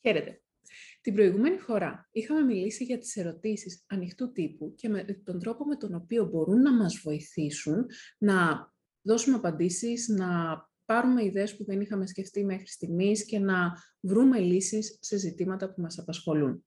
Χαίρετε. Την προηγούμενη φορά είχαμε μιλήσει για τις ερωτήσεις ανοιχτού τύπου και με τον τρόπο με τον οποίο μπορούν να μας βοηθήσουν να δώσουμε απαντήσεις, να πάρουμε ιδέες που δεν είχαμε σκεφτεί μέχρι στιγμής και να βρούμε λύσεις σε ζητήματα που μας απασχολούν.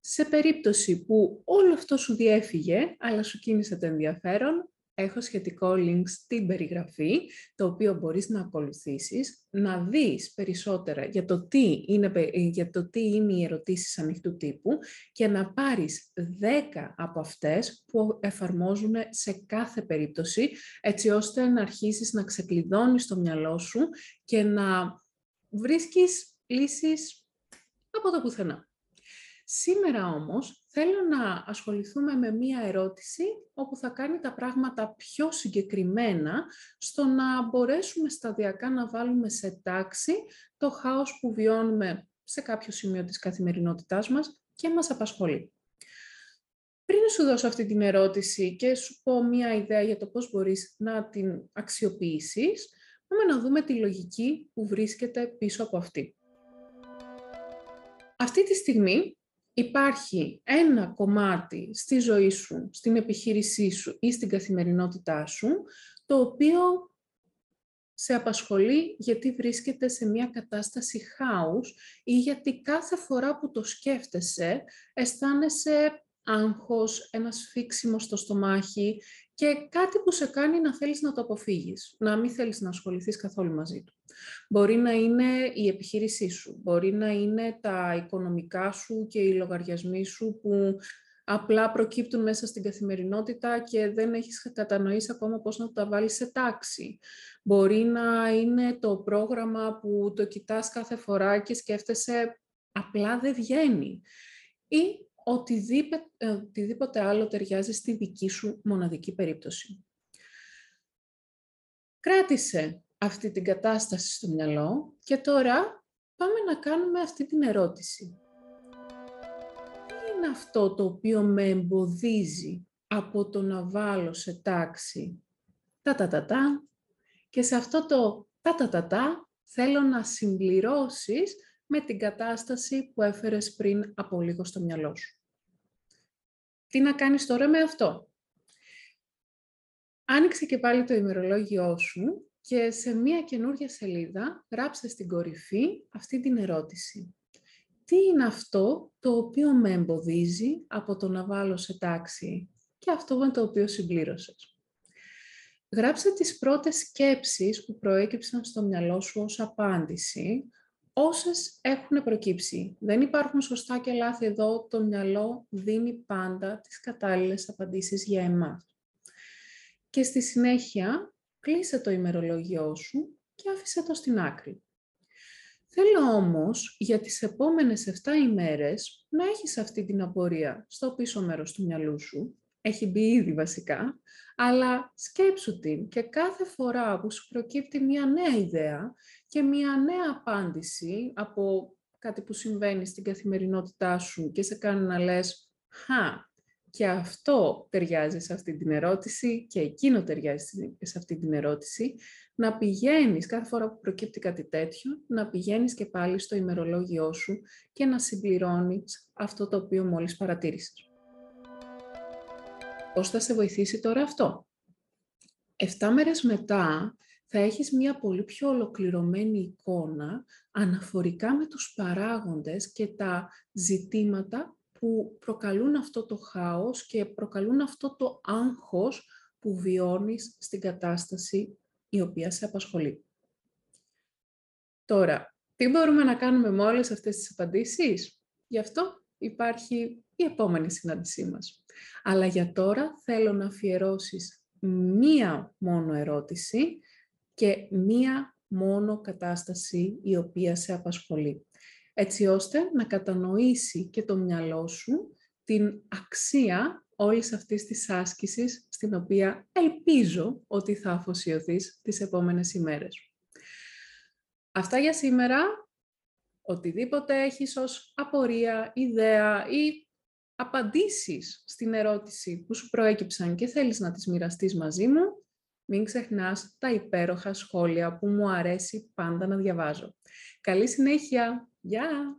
Σε περίπτωση που όλο αυτό σου διέφυγε, αλλά σου κίνησε το ενδιαφέρον, έχω σχετικό link στην περιγραφή, το οποίο μπορείς να ακολουθήσεις, να δεις περισσότερα για το τι είναι, για το τι είναι οι ερωτήσεις ανοιχτού τύπου και να πάρεις 10 από αυτές που εφαρμόζουν σε κάθε περίπτωση, έτσι ώστε να αρχίσεις να ξεκλειδώνεις το μυαλό σου και να βρίσκεις λύσεις από το πουθενά. Σήμερα όμως θέλω να ασχοληθούμε με μία ερώτηση όπου θα κάνει τα πράγματα πιο συγκεκριμένα στο να μπορέσουμε σταδιακά να βάλουμε σε τάξη το χάος που βιώνουμε σε κάποιο σημείο της καθημερινότητάς μας και μας απασχολεί. Πριν σου δώσω αυτή την ερώτηση και σου πω μία ιδέα για το πώς μπορείς να την αξιοποιήσεις, πάμε να δούμε τη λογική που βρίσκεται πίσω από αυτή. Αυτή τη στιγμή υπάρχει ένα κομμάτι στη ζωή σου, στην επιχείρησή σου ή στην καθημερινότητά σου, το οποίο σε απασχολεί γιατί βρίσκεται σε μια κατάσταση χάους ή γιατί κάθε φορά που το σκέφτεσαι αισθάνεσαι άγχος, ένας σφίξιμο στο στομάχι και κάτι που σε κάνει να θέλεις να το αποφύγεις, να μην θέλεις να ασχοληθείς καθόλου μαζί του. Μπορεί να είναι η επιχείρησή σου, μπορεί να είναι τα οικονομικά σου και οι λογαριασμοί σου που απλά προκύπτουν μέσα στην καθημερινότητα και δεν έχεις κατανοήσει ακόμα πώς να τα βάλεις σε τάξη. Μπορεί να είναι το πρόγραμμα που το κοιτάς κάθε φορά και σκέφτεσαι απλά δεν βγαίνει. Ή οτιδήποτε, οτιδήποτε άλλο ταιριάζει στη δική σου μοναδική περίπτωση. Κράτησε αυτή την κατάσταση στο μυαλό και τώρα πάμε να κάνουμε αυτή την ερώτηση. Τι είναι αυτό το οποίο με εμποδίζει από το να βάλω σε τάξη τα τα τα τα και σε αυτό το τα τα τα τα θέλω να συμπληρώσεις με την κατάσταση που έφερες πριν από λίγο στο μυαλό σου; Τι να κάνεις τώρα με αυτό; Άνοιξε και πάλι το ημερολόγιό σου και σε μία καινούργια σελίδα γράψε στην κορυφή αυτή την ερώτηση. Τι είναι αυτό το οποίο με εμποδίζει από το να βάλω σε τάξη και αυτό με το οποίο συμπλήρωσες; Γράψε τις πρώτες σκέψεις που προέκυψαν στο μυαλό σου ως απάντηση, όσες έχουν προκύψει. Δεν υπάρχουν σωστά και λάθη εδώ, το μυαλό δίνει πάντα τις κατάλληλες απαντήσεις για εμάς. Και στη συνέχεια κλείσε το ημερολόγιό σου και άφησε το στην άκρη. Θέλω όμως για τις επόμενες 7 ημέρες να έχεις αυτή την απορία στο πίσω μέρος του μυαλού σου. Έχει μπει ήδη βασικά, αλλά σκέψου την και κάθε φορά που σου προκύπτει μια νέα ιδέα και μια νέα απάντηση από κάτι που συμβαίνει στην καθημερινότητά σου και σε κάνει να λες «Χα, και αυτό ταιριάζει σε αυτή την ερώτηση και εκείνο ταιριάζει σε αυτή την ερώτηση, να πηγαίνεις κάθε φορά που προκύπτει κάτι τέτοιο, να πηγαίνεις και πάλι στο ημερολόγιό σου και να συμπληρώνεις αυτό το οποίο μόλις παρατήρησες. Πώς θα σε βοηθήσει τώρα αυτό. Εφτά μέρες μετά θα έχεις μια πολύ πιο ολοκληρωμένη εικόνα αναφορικά με τους παράγοντες και τα ζητήματα που προκαλούν αυτό το χάος και προκαλούν αυτό το άγχος που βιώνεις στην κατάσταση η οποία σε απασχολεί. Τώρα, τι μπορούμε να κάνουμε με όλες αυτές τις απαντήσεις; Γι' αυτό υπάρχει η επόμενη συνάντησή μας. Αλλά για τώρα θέλω να αφιερώσεις μία μόνο ερώτηση και μία μόνο κατάσταση η οποία σε απασχολεί έτσι ώστε να κατανοήσει και το μυαλό σου την αξία όλης αυτής της άσκησης στην οποία ελπίζω ότι θα αφοσιωθείς τις επόμενες ημέρες. Αυτά για σήμερα. Οτιδήποτε έχεις ως απορία, ιδέα ή απαντήσεις στην ερώτηση που σου προέκυψαν και θέλεις να τις μοιραστείς μαζί μου, μην ξεχνάς τα υπέροχα σχόλια που μου αρέσει πάντα να διαβάζω. Καλή συνέχεια! Γεια!